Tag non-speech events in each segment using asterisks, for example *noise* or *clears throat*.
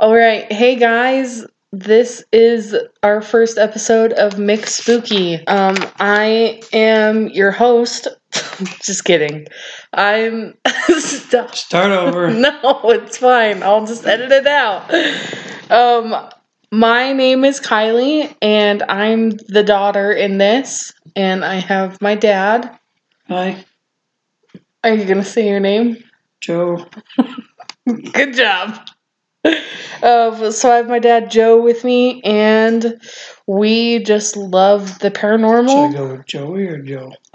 All right. Hey guys, this is our first episode of Mix Spooky. Um, I am your host. *laughs* just kidding. I'm. Stop. *laughs* Start over. *laughs* No, it's fine. I'll just edit it out. Um, my name is Kylie, and I'm the daughter in this, and I have my dad. Hi, Are you gonna say your name? Joe. Good job. Um, so I have my dad Joe with me, and we just love the Should I paranormal. go with Joey or Joe? *laughs*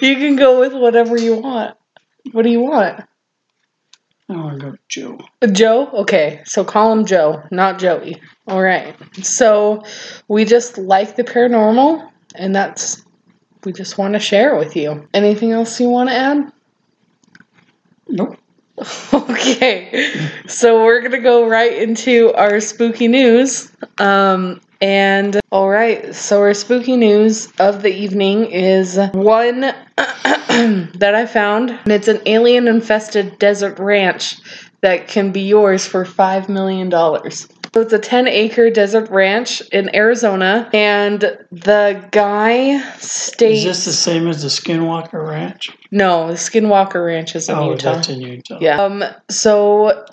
you can go with whatever you want. What do you want? I want to go with Joe. Joe? Okay, so call him Joe, not Joey. All right. So we just like the paranormal, and that's we just want to share it with you. Anything else you want to add? Nope. *laughs* Okay, so we're gonna go right into our spooky news. Um, and all right, so our spooky news of the evening is one *clears throat* that I found, and it's an alien infested desert ranch that can be yours for $5 million. So it's a 10 acre desert ranch in Arizona, and the guy states. Is this the same as the Skinwalker Ranch? no, the Skinwalker Ranch is in oh, Utah. that's in Utah. Yeah. Um, so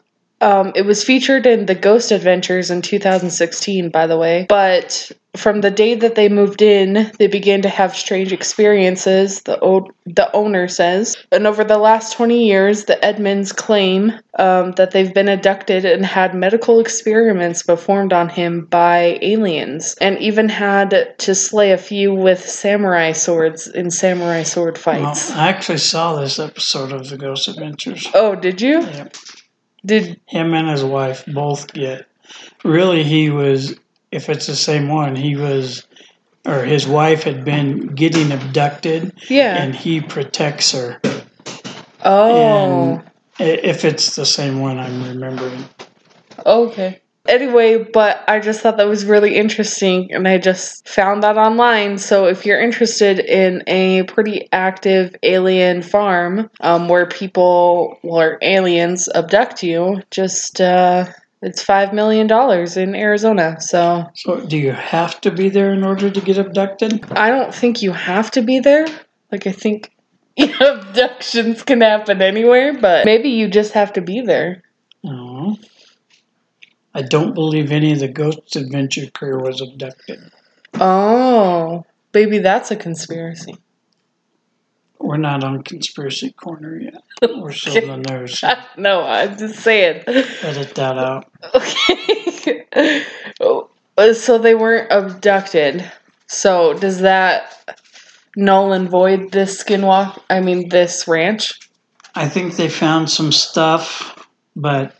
um, it was featured in the Ghost Adventures in 2016, by the way. But from the day that they moved in, they began to have strange experiences. The o- the owner says, and over the last 20 years, the Edmonds claim um, that they've been abducted and had medical experiments performed on him by aliens, and even had to slay a few with samurai swords in samurai sword Well, fights. I actually saw this episode of the Ghost Adventures. oh, did you? Yeah. Did Him and his wife both get. Really, he was. If it's the same one, he was, or his wife had been getting abducted, yeah? and he protects her. Oh, And if it's the same one, I'm remembering. okay. Anyway, but I just thought that was really interesting and I just found that online. So if you're interested in a pretty active alien farm um, where people or aliens abduct you, just uh, it's $5 million in Arizona. So So, do you have to be there in order to get abducted? I don't think you have to be there. Like, I think *laughs* abductions can happen anywhere, but maybe you just have to be there. No. I don't believe any of the Ghost Adventure crew was abducted. Oh, maybe that's a conspiracy. We're not on Conspiracy Corner yet. We're *laughs* still in the news. no, I'm just saying. Edit that out. Okay. *laughs* So they weren't abducted. So does that null and void this skinwalk? I mean, this ranch? I think they found some stuff, but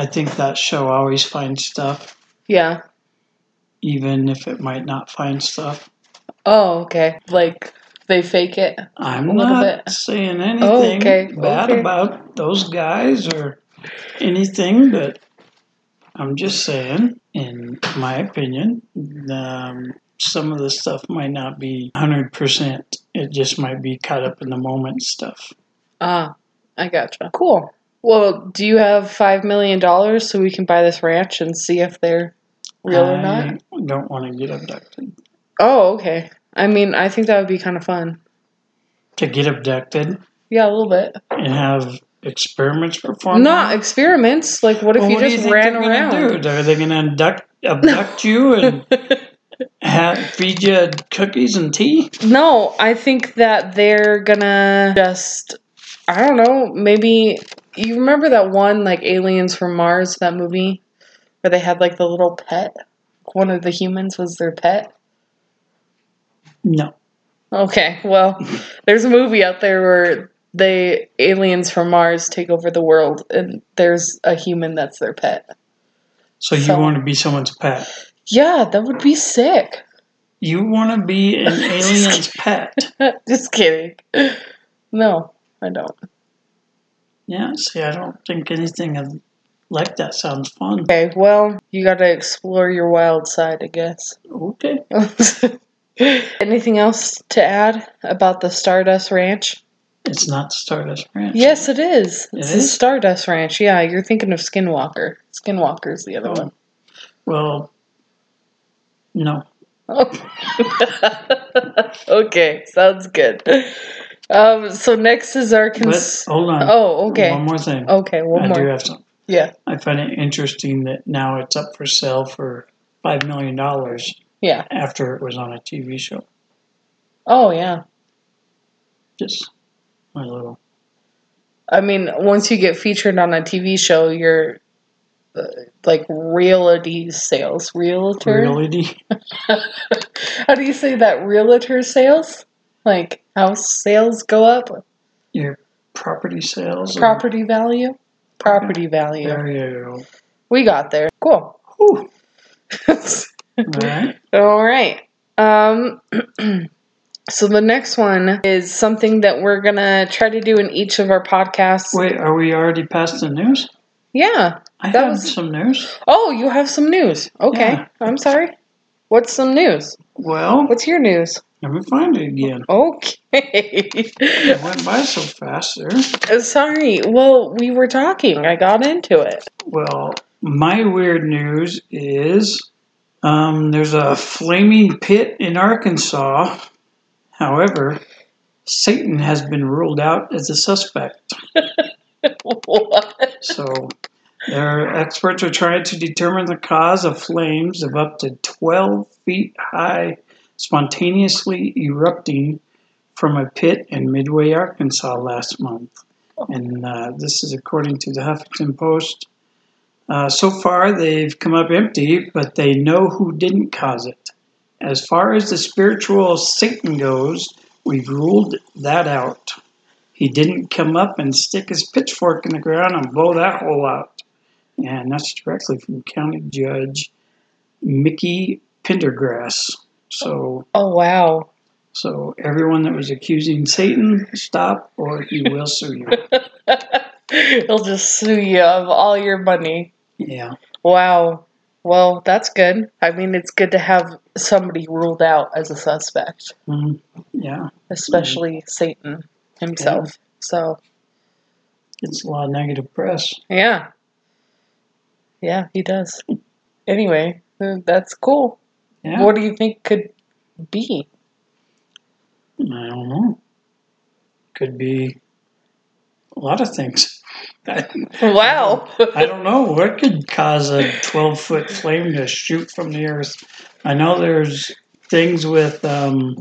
I think that show always finds stuff, Yeah. even if it might not find stuff. Oh, okay. Like they fake it. I'm A little not bit. saying anything okay, bad okay. about those guys or anything, but I'm just saying, in my opinion, um, some of the stuff might not be 100%. It just might be caught up in the moment stuff. Ah, I gotcha. Cool. Well, do you have five million dollars so we can buy this ranch and see if they're real or not? I don't want to get abducted. Oh, okay. I mean, I think that would be kind of fun. To get abducted Yeah, a little bit. and have experiments performed? Not experiments. Like, what if Well, you what just think ran around? do? Are they going to abduct, abduct you and *laughs* ha feed you cookies and tea? No, I think that they're gonna just. I don't know. Maybe you remember that one like Aliens from Mars that movie where they had like the little pet. One of the humans was their pet. No. Okay, well, there's a movie out there where they aliens from Mars take over the world, and there's a human that's their pet. So you So- want to be someone's pet? Yeah, that would be sick. You want to be an *laughs* alien's pet? *laughs* Just kidding. No, I don't. Yeah. See, I don't think anything like that sounds fun. Okay, well, you gotta explore your wild side, I guess. Okay. *laughs* Anything else to add about the Stardust Ranch? It's not Stardust Ranch. Yes, it is. It's It the is? Stardust Ranch. Yeah, you're thinking of Skinwalker. Skinwalker's the other Oh. one. Well, no. Oh. *laughs* okay, sounds good. Um, so next is our But cons- hold on. Oh, okay. One more thing. Okay, one I more. I do have some. Yeah, I find it interesting that now it's up for sale for five million dollars yeah. after it was on a TV show. Oh, yeah. Just my little. I mean, once you get featured on a TV show, you're uh, like realty sales. Realtor? Reality. *laughs* How do you say that? Realtor sales? Like house sales go up? Your property sales. or- Property value? Property value. There you We got there. Cool. Whew. *laughs* All right. All right. Um, *clears throat* so the next one is something that we're gonna try to do in each of our podcasts. Wait, are we already past the news? Yeah. I That have was- some news. Oh, you have some news. Okay. Yeah. I'm sorry. What's some news? Well, What's your news? Let me find it again. Okay. It went by so fast there. sorry. Well, we were talking. I got into it. Well, my weird news is um, there's a flaming pit in Arkansas. However, Satan has been ruled out as a suspect. *laughs* what? So, their experts are trying to determine the cause of flames of up to 12 feet high, spontaneously erupting from a pit in Midway, Arkansas last month. And uh, this is according to the Huffington Post. Uh, so far, they've come up empty, but they know who didn't cause it. As far as the spiritual Satan goes, we've ruled that out. He didn't come up and stick his pitchfork in the ground and blow that hole out. And that's directly from County Judge Mickey Pendergrass. So, Oh wow. so everyone that was accusing Satan, stop, or he will sue you. *laughs* He'll just sue you of all your money. Yeah. Wow. Well, that's good. I mean, it's good to have somebody ruled out as a suspect, Mhm. Yeah. especially Satan himself. So, It's a lot of negative press. yeah. Yeah, he does. Anyway, uh, that's cool. Yeah. What do you think could be? I don't know. Could be a lot of things. *laughs* Wow. I don't know what could cause a 12 foot flame to shoot from the earth. I know there's things with um,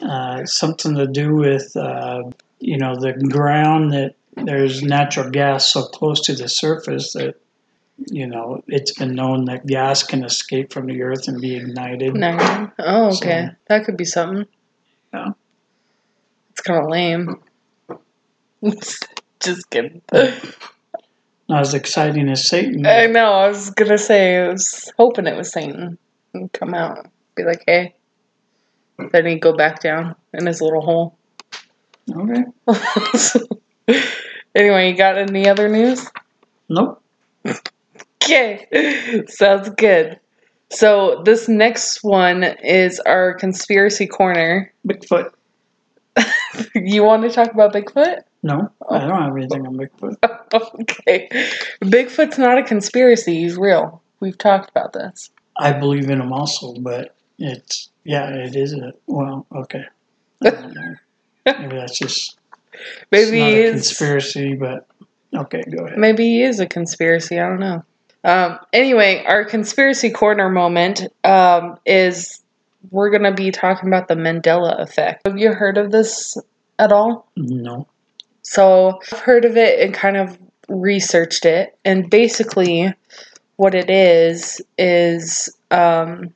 uh, something to do with, uh, you know, the ground that there's natural gas so close to the surface that, you know, it's been known that gas can escape from the earth and be ignited. Nine. Oh, okay. So- that could be something. Yeah. It's kind of lame. *laughs* Just kidding. Not as exciting as Satan. I know. I was gonna say. I was hoping it was Satan. And come out, be like, "Hey." Then he'd go back down in his little hole. Okay. *laughs* anyway, you got any other news? Nope. Okay, sounds good. So this next one is our conspiracy corner. Bigfoot. *laughs* You want to talk about Bigfoot? No, I oh. don't have anything on Bigfoot. *laughs* okay. Bigfoot's not a conspiracy, he's real. We've talked about this. I believe in them also, but it's yeah, it is a well, okay. *laughs* I don't know. Maybe that's just Maybe it's not he a is conspiracy, but okay, go ahead. maybe he is a conspiracy, I don't know. Um, anyway, our conspiracy corner moment um, is we're gonna be talking about the Mandela effect. Have you heard of this at all? No. So I've heard of it and kind of researched it, and basically, what it is is um,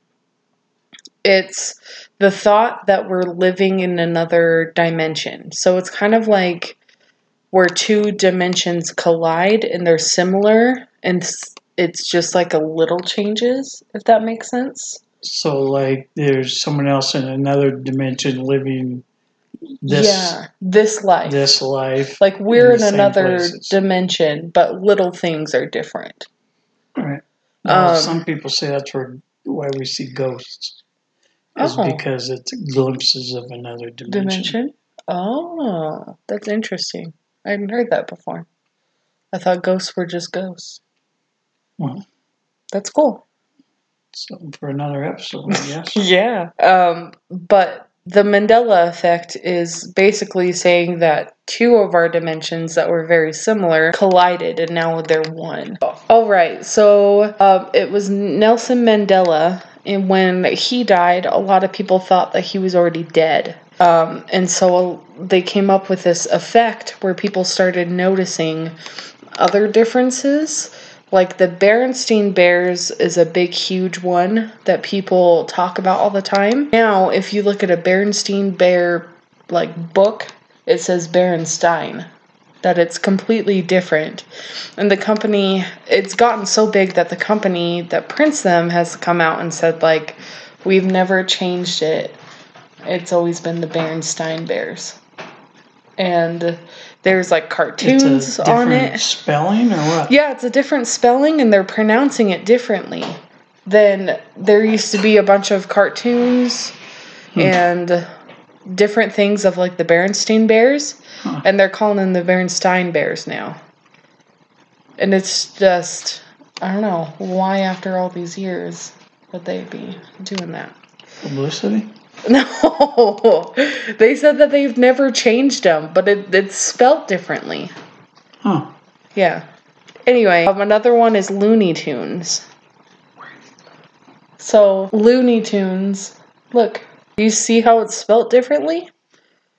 it's the thought that we're living in another dimension. So it's kind of like where two dimensions collide and they're similar, and it's just like a little changes, if that makes sense. So like there's someone else in another dimension living this yeah, this life. this life. like we're in in another places. dimension, but little things are different. Right. Now, Um, some people say that's where why we see ghosts. Is Oh. because it's glimpses of another dimension. dimension. Oh, that's interesting. I hadn't heard that before. I thought ghosts were just ghosts. Well, That's cool. something for another episode, I guess. *laughs* Yeah. Um, but the Mandela effect is basically saying that two of our dimensions that were very similar collided and now they're one. All right. So um, it was Nelson Mandela, and when he died, a lot of people thought that he was already dead. Um, and so they came up with this effect where people started noticing other differences. Like the Berenstein Bears is a big, huge one that people talk about all the time. Now, if you look at a Berenstein Bear like book, it says Berenstein. That it's completely different. And the company, it's gotten so big that the company that prints them has come out and said, like, we've never changed it. It's always been the Berenstein Bears. And there's like It's cartoons on it. spelling or what? Yeah, it's a different spelling and they're pronouncing it differently. Then there used to be a bunch of cartoons hmm. and different things of like the Berenstein Bears, Huh. and they're calling them the Berenstein Bears now. And it's just, I don't know, why after all these years would they be doing that? Publicity? *laughs* No, they said that they've never changed them, but it, it's spelt differently. Huh. Yeah. Anyway, um, another one is Looney Tunes. So, Looney Tunes, look, do you see how it's spelt differently?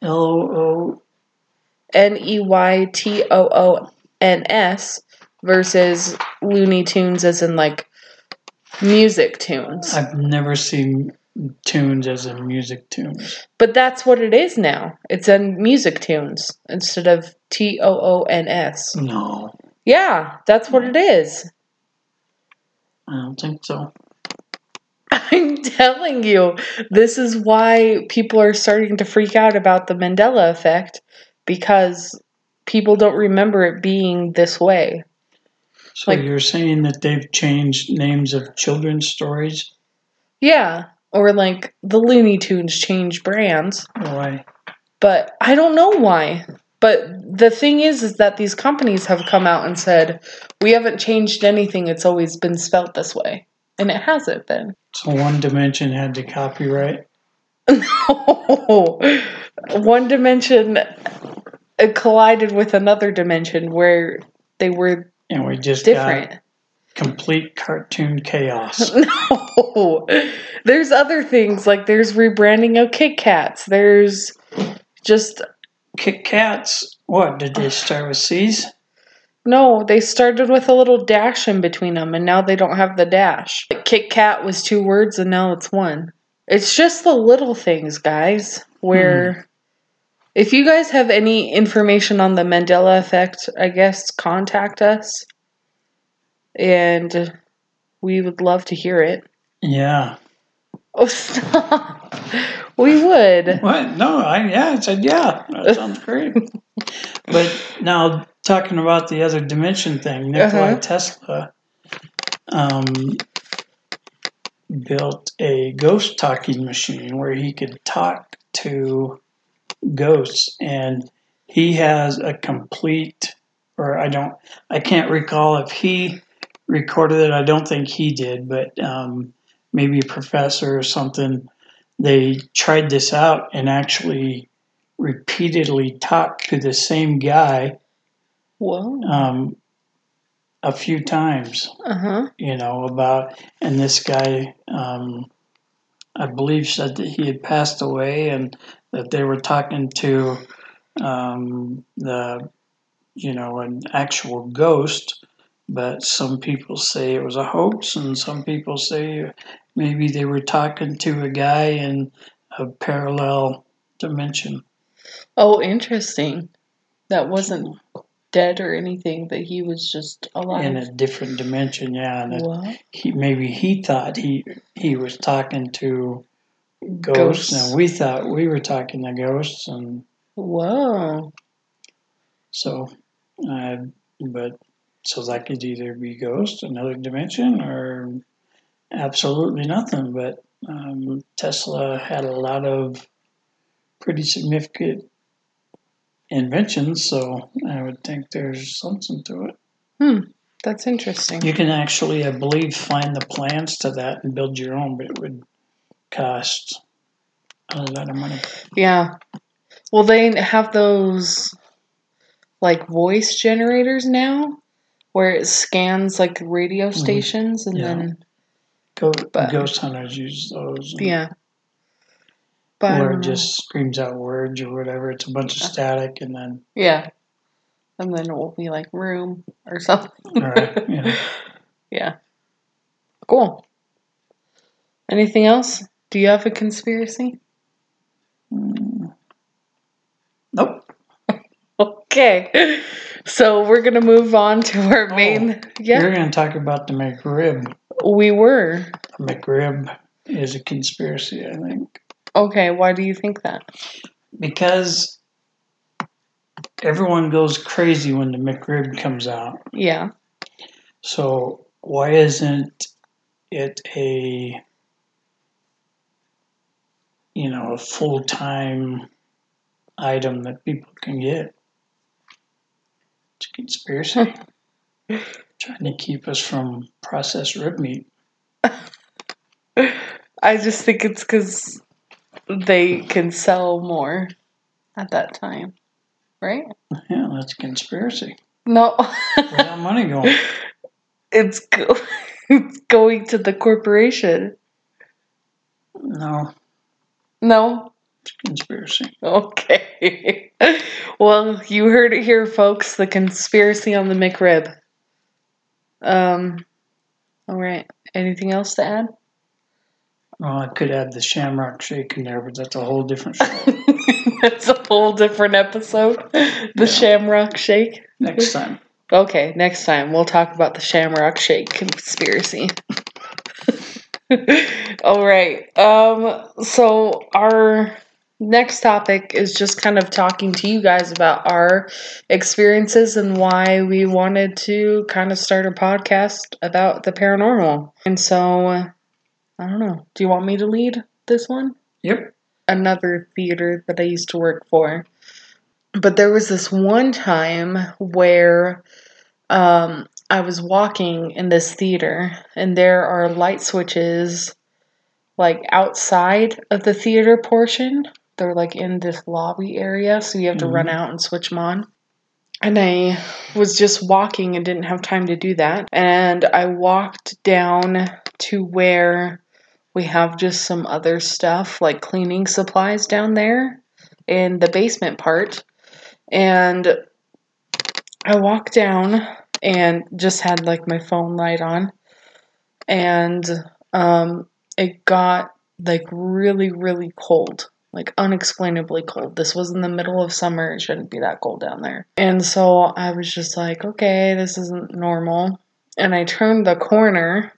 L O O. N E Y T O O N S versus Looney Tunes as in like music tunes. I've never seen tunes as in music tunes. But that's what it is now. It's in music tunes instead of T O O N S. No, Yeah, that's what it is. I don't think so. *laughs* I'm telling you, this is why people are starting to freak out about the Mandela effect because people don't remember it being this way. So Like- you're saying that they've changed names of children's stories? Yeah, or like the Looney Tunes change brands, Why? but I don't know why. But the thing is is that these companies have come out and said, "We haven't changed anything. It's always been spelt this way." And it hasn't been. So one dimension had the copyright. No. *laughs* One dimension uh, collided with another dimension where they were And we just different. got complete cartoon chaos. *laughs* No. There's other things like there's rebranding of Kit Kats. There's just Kit Kats, what, did they start with C's? no, they started with a little dash in between them and now they don't have the dash. Like Kit Kat was two words and now it's one. It's just the little things, guys, where hmm. if you guys have any information on the Mandela effect, I guess contact us and we would love to hear it. Yeah. Oh, *laughs* stop. We would. What? No, I yeah, I said yeah. That sounds great. but now talking about the other dimension thing, Nikola Uh-huh. Tesla um, built a ghost talking machine where he could talk to ghosts, and he has a complete, or I don't, I can't recall if he recorded it. I don't think he did, but um, maybe a professor or something they tried this out and actually repeatedly talked to the same guy Whoa. um, a few times, Uh huh. you know, about, and this guy, um, I believe, said that he had passed away and that they were talking to um, the, you know, an actual ghost. But some people say it was a hoax, and some people say maybe they were talking to a guy in a parallel dimension. Oh, interesting. That wasn't dead or anything. That he was just alive. in a different dimension. Yeah, and what? he maybe he thought he he was talking to ghosts, Ghosts. and we thought we were talking to ghosts, and Whoa. so, uh, but so that could either be ghost, another dimension, or absolutely nothing. But um, Tesla had a lot of pretty significant inventions, so I would think there's something to it. Hmm, that's interesting. You can actually, I believe, find the plans to that and build your own, but it would cost a lot of money. Yeah. Well, they have those like voice generators now where it scans like radio stations and Mm-hmm. Yeah. then Go, But- ghost hunters use those. yeah. But or it know. just screams out words or whatever. It's a bunch of static and then, yeah. And then it will be like room or something. right, know. *laughs* Yeah. Cool. Anything else? Do you have a conspiracy? Mm. Nope. Okay. So we're gonna move on to our Oh, main. Yeah, You're going to talk about the McRib. we were. The McRib is a conspiracy, I think. Okay, why do you think that? Because everyone goes crazy when the McRib comes out. Yeah. So why isn't it a you know a full time item that people can get? Conspiracy. *laughs* Trying to keep us from processed rib meat. I just think it's because they can sell more at that time, right? Yeah, that's a conspiracy. No, Where's that money going? *laughs* it's go- *laughs* it's going to the corporation. No, No, conspiracy. okay. well, you heard it here, folks. The conspiracy on the McRib. Um. All right. Anything else to add? Well, I could add the Shamrock Shake in there, but that's a whole different show. *laughs* That's a whole different episode. The Yeah. Shamrock Shake. Next time. Okay, next time we'll talk about the Shamrock Shake conspiracy. *laughs* All right. Um so our next topic is just kind of talking to you guys about our experiences and why we wanted to kind of start a podcast about the paranormal. And so I don't know. Do you want me to lead this one? Yep. another theater that I used to work for. But there was this one time where um, I was walking in this theater, and there are light switches like outside of the theater portion. They're like in this lobby area, so you have to run Mhm. out and switch them on. And I was just walking and didn't have time to do that. And I walked down to where we have just some other stuff like cleaning supplies down there in the basement part. And I walked down and just had like my phone light on. And um, it got like really, really cold, like unexplainably cold. This was in the middle of summer. It shouldn't be that cold down there. And so I was just like, okay, this isn't normal. And I turned the corner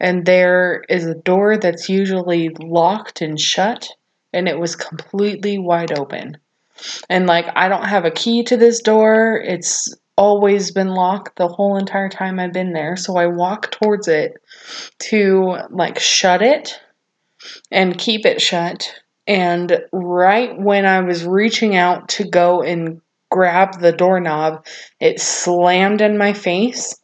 and there is a door that's usually locked and shut and it was completely wide open and like i don't have a key to this door it's always been locked the whole entire time i've been there so i walk towards it to like shut it and keep it shut and right when i was reaching out to go and grab the doorknob it slammed in my face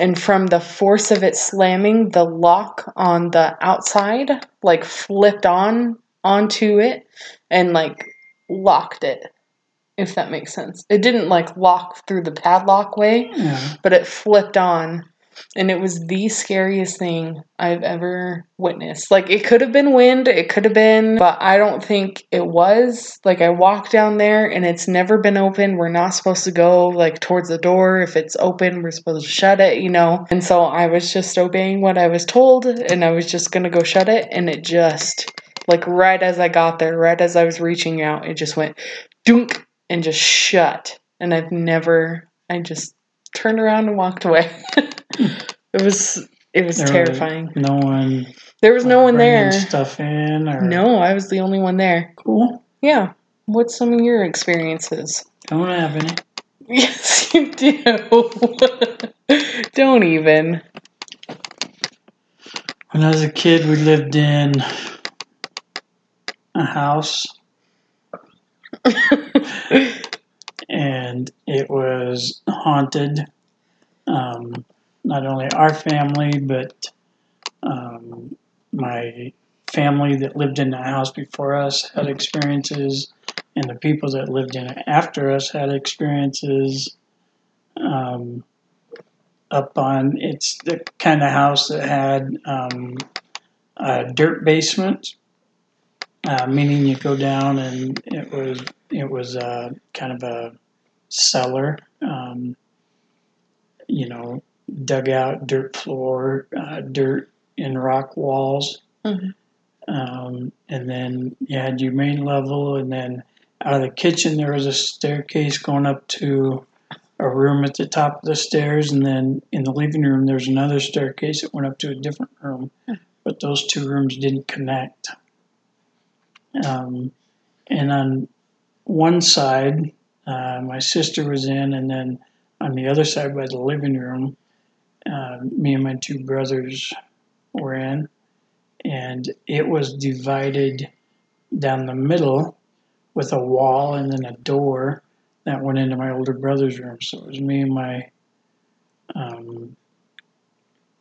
and from the force of it slamming the lock on the outside like flipped on onto it and like locked it if that makes sense it didn't like lock through the padlock way Yeah. but it flipped on and it was the scariest thing I've ever witnessed. Like it could have been wind, it could have been, but I don't think it was. Like I walked down there and it's never been open. We're not supposed to go like towards the door. If it's open, we're supposed to shut it, you know. And so I was just obeying what I was told and I was just going to go shut it and it just like right as I got there, right as I was reaching out, it just went dunk and just shut. And I've never I just turned around and walked away. *laughs* it was it was There terrifying. No one. There was no one there. Stuff in or No, I was the only one there. Cool. Yeah. What's some of your experiences? Don't have any. *laughs* Yes, you do. *laughs* Don't even. When I was a kid, we lived in a house *laughs* and it was haunted. Um, not only our family, but um, my family that lived in the house before us had experiences, and the people that lived in it after us had experiences. Um, up on it's the kind of house that had um, a dirt basement, uh, meaning you go down and it was it was a kind of a cellar, um, you know, dug out dirt floor, uh, dirt and rock walls. Mhm. Um, and then you had your main level, and then out of the kitchen there was a staircase going up to a room at the top of the stairs, and then in the living room there's another staircase that went up to a different room, but those two rooms didn't connect. Um, and on one side, uh, my sister was in, and then on the other side by the living room, uh, me and my two brothers were in, and it was divided down the middle with a wall and then a door that went into my older brother's room. So it was me and my um,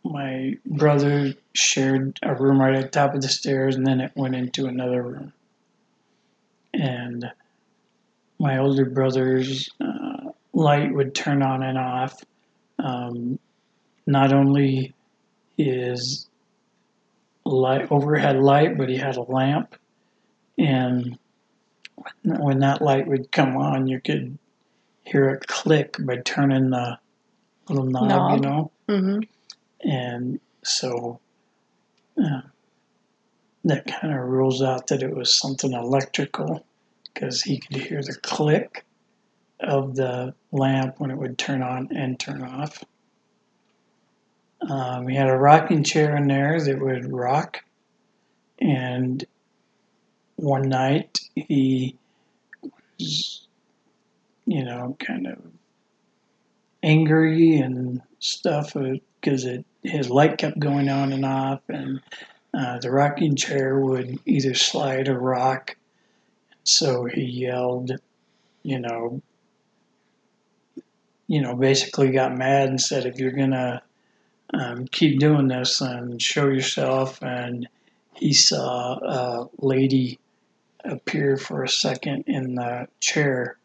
my brother shared a room right at the top of the stairs, and then it went into another room. And my older brother's uh, light would turn on and off. Um, not only his light overhead light, but he had a lamp, and when that light would come on, you could hear it click by turning the little knob, Knob. you know. hmm And so uh, that kind of rules out that it was something electrical because he could hear the click of the lamp when it would turn on and turn off. Um, he had a rocking chair in there that would rock. And one night he was, you know, kind of angry and stuff because it his light kept going on and off, and uh, the rocking chair would either slide or rock. So he yelled, you know, you know, basically got mad and said, "If you're gonna um, keep doing this, and show yourself." And he saw a lady appear for a second in the chair,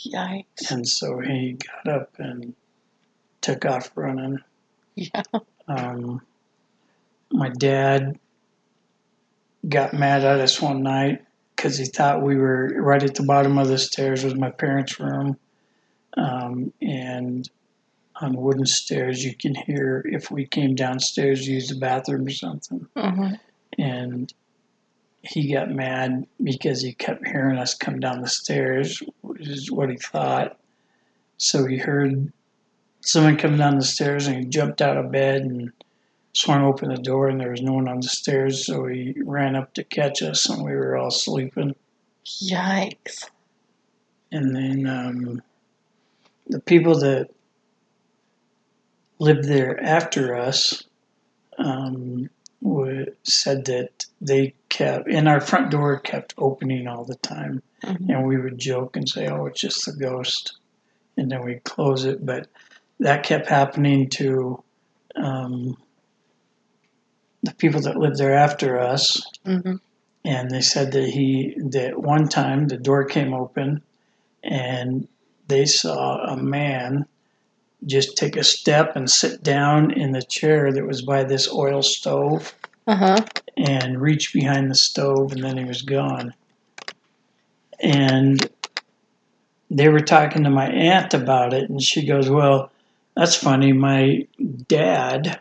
Yikes. and so he got up and took off running. Yeah. Um, my dad got mad at us one night because he thought we were right at the bottom of the stairs was my parents' room, um, and on wooden stairs you can hear if we came downstairs to use the bathroom or something. hmm And he got mad because he kept hearing us come down the stairs, which is what he thought. So he heard someone come down the stairs and he jumped out of bed and swung open the door and there was no one on the stairs. So he ran up to catch us and we were all sleeping. Yikes. And then um, the people that lived there after us um, said that they kept, and our front door kept opening all the time. Mhm. And we would joke and say, oh, it's just the ghost. And then we'd close it. But that kept happening to um, the people that lived there after us hmm and they said that he that one time the door came open and they saw a man just take a step and sit down in the chair that was by this oil stove Uh huh. and reach behind the stove and then he was gone. And they were talking to my aunt about it and she goes well that's funny. My dad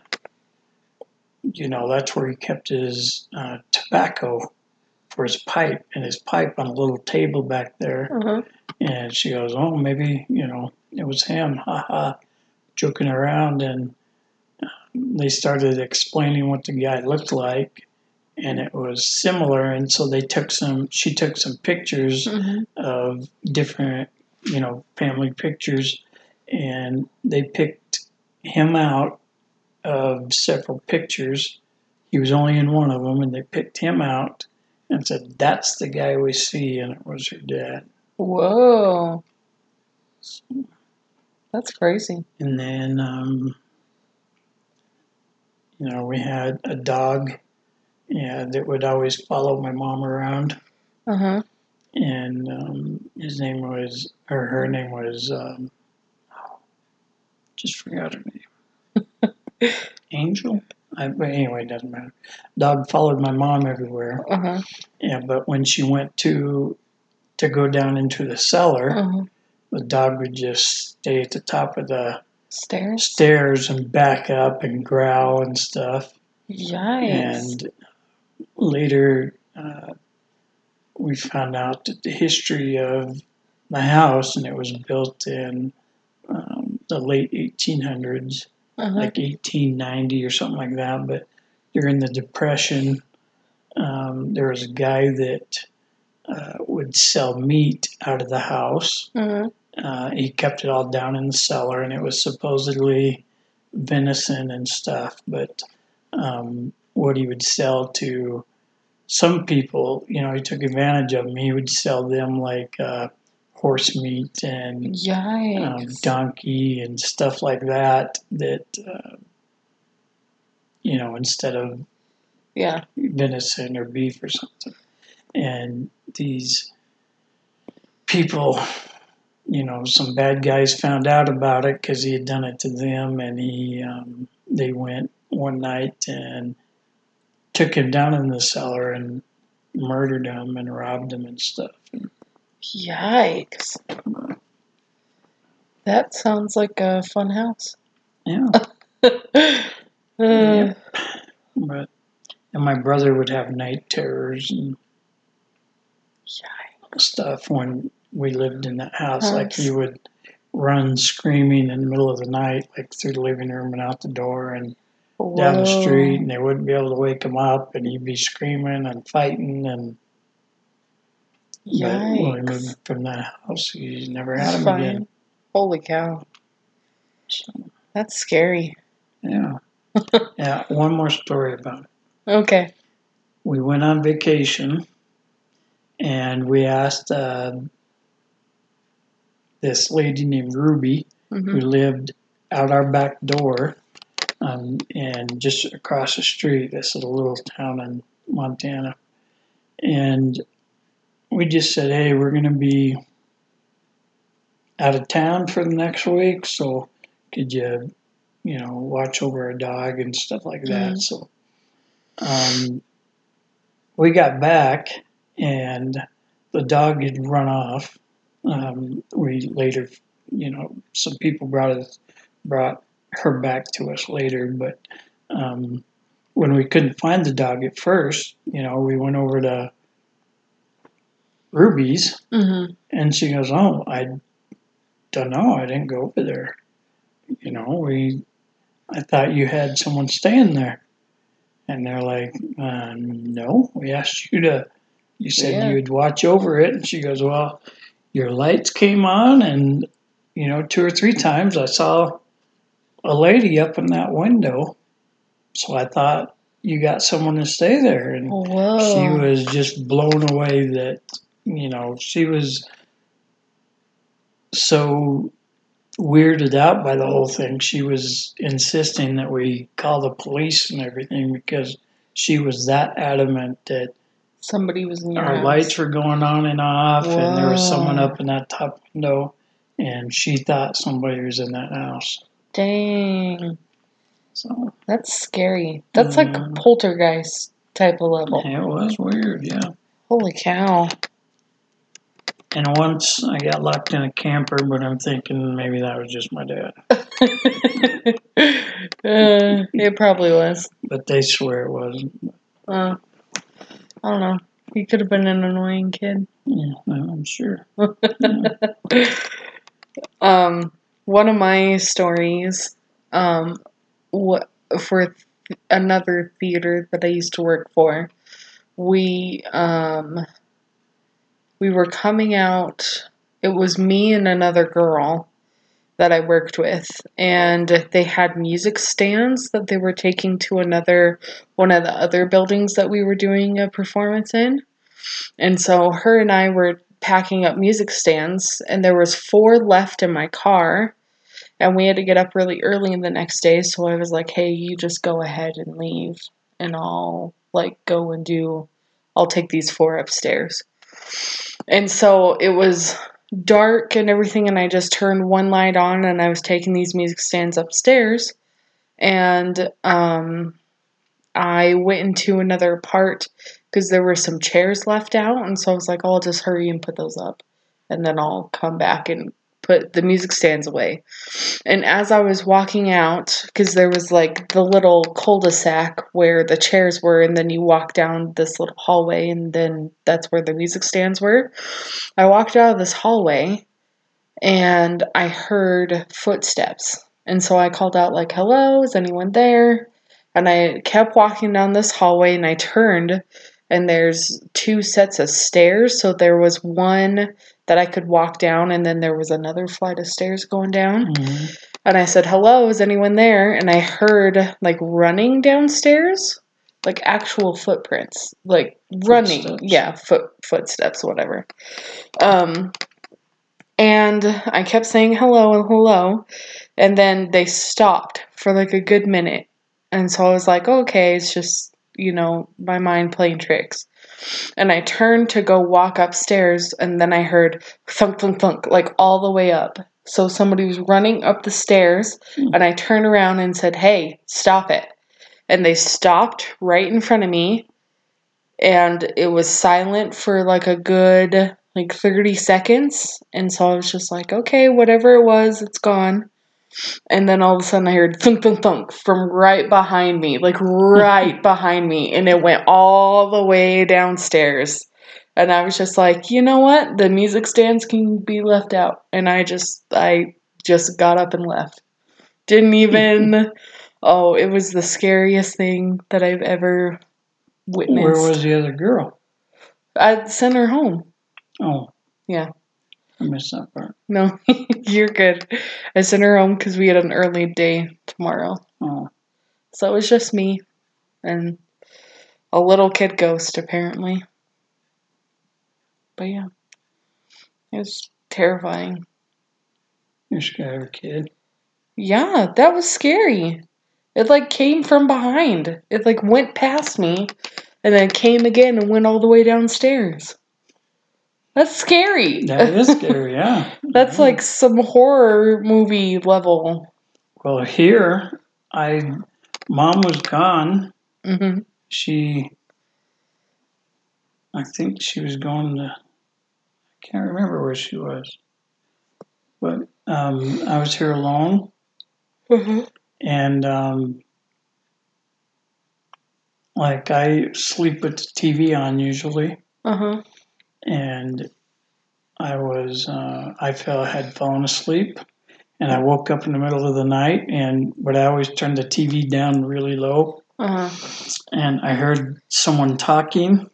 you know that's where he kept his uh, tobacco for his pipe and his pipe on a little table back there. Uh-huh. and she goes oh maybe you know it was him. Haha joking around and uh, they started explaining what the guy looked like and it was similar and so they took some she took some pictures hmm of different, you know, family pictures, and they picked him out of several pictures. He was only in one of them, and they picked him out and said, "That's the guy we see," and it was her dad. Whoa. That's crazy. And then, um, you know, we had a dog, yeah, that would always follow my mom around, Uh huh. and um, his name was, or her name was, um, just forgot her name. *laughs* Angel. I, but anyway, it doesn't matter. Dog followed my mom everywhere. Uh huh. Yeah, but when she went to to go down into the cellar, Uh huh. The dog would just stay at the top of the Stairs. stairs and back up and growl and stuff. Yikes. And later, uh, we found out that the history of the house, and it was built in um, the late 1800s, uh-huh. like 1890 or something like that. But during the Depression, um, there was a guy that uh, would sell meat out of the house. uh-huh. Uh, he kept it all down in the cellar, and it was supposedly venison and stuff. But um, what he would sell to some people, you know, he took advantage of them. He would sell them like uh, horse meat and um, donkey and stuff like that. That uh, you know, instead of yeah. venison or beef or something. And these people, you know, some bad guys found out about it because he had done it to them, and he um, they went one night and took him down in the cellar and murdered him and robbed him and stuff. Yikes. That sounds like a fun house. Yeah, *laughs* Yep. but and my brother would have night terrors and Yikes. stuff when we lived in the house. Like he would run screaming in the middle of the night, like through the living room and out the door and down the street, and they wouldn't be able to wake him up, and he'd be screaming and fighting. And but when we moved from that house, he never had That's him fine. again. Holy cow. So, That's scary. yeah, *laughs* yeah. One more story about it. Okay. We went on vacation, and we asked uh, this lady named Ruby hmm who lived out our back door um, and just across the street. This is a little town in Montana. And we just said, hey, we're going to be out of town for the next week, so could you, you know, watch over a dog and stuff like that? Mhm. So um, we got back, and the dog had run off. Um, we later you know, some people brought us brought her back to us later, but um, when we couldn't find the dog at first, you know, we went over to Ruby's, hmm and she goes, "Oh, I don't know. I didn't go over there. You know, we, I thought you had someone staying there." And they're like, uh, "No, we asked you to. You said Yeah. you'd watch over it." And she goes, "Well, your lights came on, and you know, two or three times I saw a lady up in that window, so I thought you got someone to stay there." And oh, Whoa. she was just blown away that you know she was so weirded out by the whole thing she was insisting that we call the police and everything because she was that adamant that Somebody was in your our house. lights were going on and off and there was someone up in that top window and she thought somebody was in that house Dang. so That's scary. That's like a Mhm. poltergeist type of level. it was weird yeah Holy cow. and once i got locked in a camper but i'm thinking maybe that was just my dad *laughs* uh, it probably was. but they swear it wasn't. Uh, I don't know. He could have been an annoying kid. Yeah, I'm sure. *laughs* um, one of my stories, um, what for th- another theater that I used to work for, we um, we were coming out. It was me and another girl that I worked with, and they had music stands that they were taking to another one of the other buildings that we were doing a performance in. And so her and I were packing up music stands, and there was four left in my car, and we had to get up really early in the next day. So I was like, "Hey, you just go ahead and leave, and I'll like go and do. I'll take these four upstairs." And so it was dark and everything, and I just turned one light on, and I was taking these music stands upstairs, and um, I went into another part because there were some chairs left out, and so I was like, oh, I'll just hurry and put those up, and then I'll come back and put the music stands away. And as I was walking out, because there was like the little cul-de-sac where the chairs were, and then you walk down this little hallway, and then that's where the music stands were. I walked out of this hallway, and I heard footsteps. And so I called out like, "Hello, is anyone there?" And I kept walking down this hallway and I turned and there's two sets of stairs. So there was one that I could walk down and then there was another flight of stairs going down. hmm And I said, "Hello, is anyone there?" And I heard like running downstairs, like actual footprints, like running. Footsteps. Yeah, foot footsteps, whatever. Um and I kept saying hello and hello, and then they stopped for like a good minute. And so I was like, okay, it's just, you know, my mind playing tricks. And I turned to go walk upstairs, and then I heard thunk, thunk, thunk, like all the way up. So somebody was running up the stairs, hmm. and I turned around and said, hey, stop it. And they stopped right in front of me, and it was silent for like a good like 30 seconds. And so I was just like, okay, whatever it was, it's gone. And then all of a sudden I heard thunk, thunk, thunk from right behind me, like right *laughs* behind me. And it went all the way downstairs. And I was just like, you know what? The music stands can be left out. And I just, I just got up and left. Didn't even, *laughs* oh, it was the scariest thing that I've ever witnessed. Where was the other girl? I sent her home. Oh. Yeah. I missed that part. No, *laughs* you're good. I sent her home because we had an early day tomorrow. Oh. So it was just me and a little kid ghost, apparently. But yeah, it was terrifying. You're scared of a kid. Yeah, that was scary. It like came from behind. It like went past me and then came again and went all the way downstairs. That's scary. That is scary, *laughs* yeah. That's Yeah. like some horror movie level. Well, here, I, mom was gone. hmm She, I think she was going to, I can't remember where she was. But um, I was here alone, hmm and um, like I sleep with the TV on usually, Uh huh. And I was, uh, I fell, I had fallen asleep, and I woke up in the middle of the night, and but I always turned the TV down really low, Uh huh. and I heard someone talking.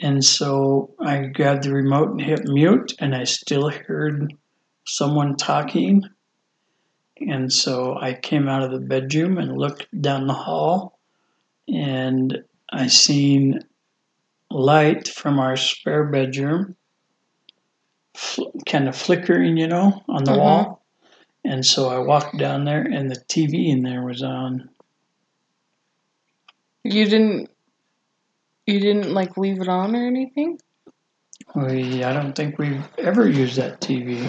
And so I grabbed the remote and hit mute, and I still heard someone talking. And so I came out of the bedroom and looked down the hall, and I seen light from our spare bedroom fl- kind of flickering, you know, on the Mhm. wall. And so I walked down there, and the TV in there was on. You didn't. You didn't like leave it on or anything. We, I don't think we've ever used that TV.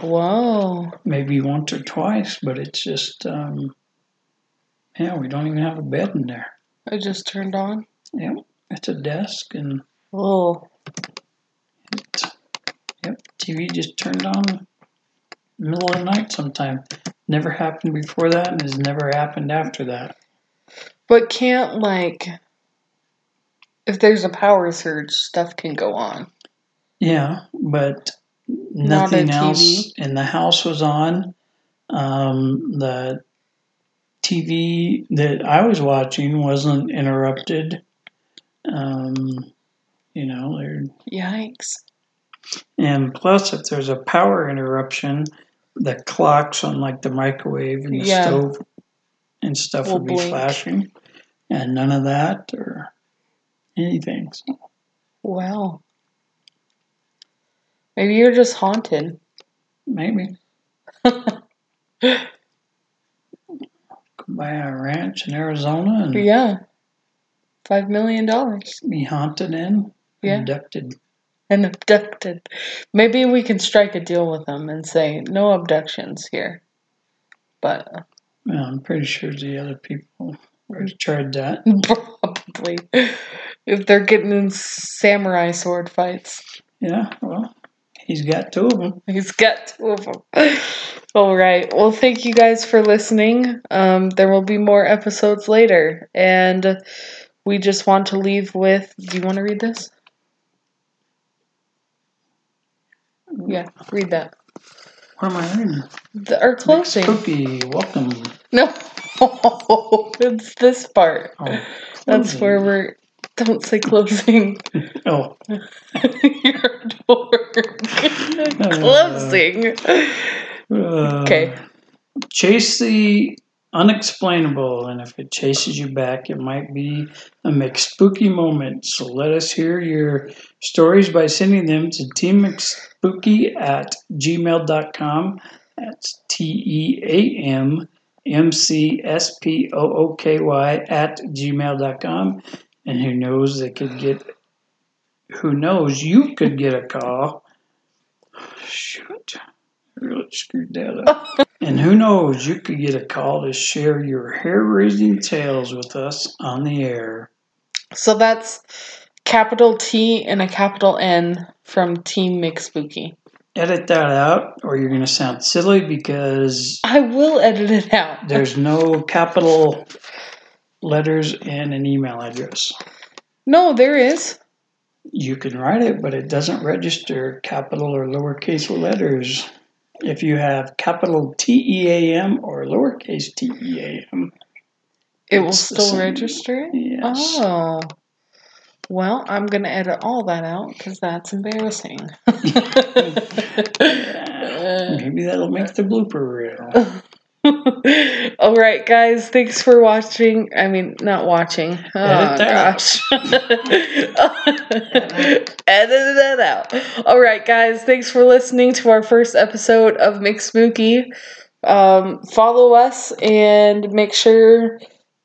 Whoa. Maybe once or twice, but it's just, um, yeah, we don't even have a bed in there. I just turned on. Yep, it's a desk, and Oh. it, yep, TV just turned on middle of the night sometime. Never happened before that, and has never happened after that. But can't like. If there's a power surge, stuff can go on. Yeah, but Not nothing else TV. in the house was on. Um, the TV that I was watching wasn't interrupted. Um, you know, there, Yikes. and plus, if there's a power interruption, the clocks on like the microwave and the Yeah. stove and stuff Will would be blink. flashing, and none of that or anything. So, Well. Maybe you're just haunted. Maybe. *laughs* Buy a ranch in Arizona and yeah. Five million dollars. be haunted in, Yeah. abducted. And abducted. Maybe we can strike a deal with them and say no abductions here. But uh, Well, I'm pretty sure the other people already tried that. *laughs* probably if they're getting in samurai sword fights. Yeah, well, he's got two of them. He's got two of them. *laughs* All right. Well, thank you guys for listening. Um, there will be more episodes later. And we just want to leave with do you want to read this? Yeah, read that. What am I reading? The, our closing. Spooky, welcome. No, *laughs* it's this part. Oh, That's where we're. Don't say closing. *laughs* Oh, *laughs* Your door. closing. uh, Okay. Chase the unexplainable, and if it chases you back, it might be a spooky moment. So let us hear your stories by sending them to teammcspooky at gmail.com. That's T E A M M C S P O O K Y at gmail.com. And who knows, they could get, who knows, you could get a call. Shoot. I really screwed that up. *laughs* And who knows, you could get a call to share your hair raising tales with us on the air. So that's capital T and a capital N from Team McSpooky. Edit that out, or you're going to sound silly because I will edit it out. *laughs* there's no capital letters and an email address. No, there is. You can write it, but it doesn't register capital or lowercase letters. If you have capital T E A M or lowercase T E A M, It will still register it? yes. Oh. Well, I'm going to edit all that out because that's embarrassing. *laughs* *laughs* Maybe that'll make the blooper reel. *laughs* *laughs* all right, guys. Thanks for watching. I mean, not watching. Oh, gosh. *laughs* Edit that out. All right, guys. Thanks for listening to our first episode of McSpooky. Um, follow us and make sure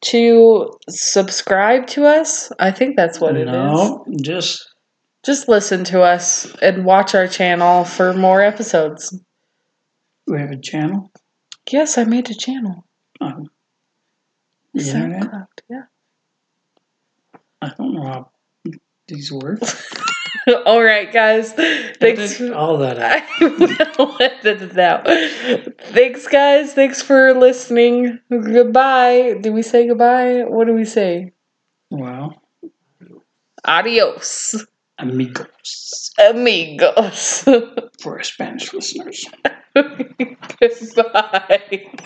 to subscribe to us. I think that's what it is. no, just Just listen to us and watch our channel for more episodes. we have a channel. Yes, I made a channel. Uh-huh. the internet. SoundCloud, yeah. I don't know how these work. *laughs* All right, guys. Thanks. Edit all that out. *laughs* I will edit it out. Thanks, guys. Thanks for listening. Goodbye. Did we say goodbye? What do we say? Well, Adios, amigos amigos. *laughs* for Spanish listeners. *laughs* Goodbye.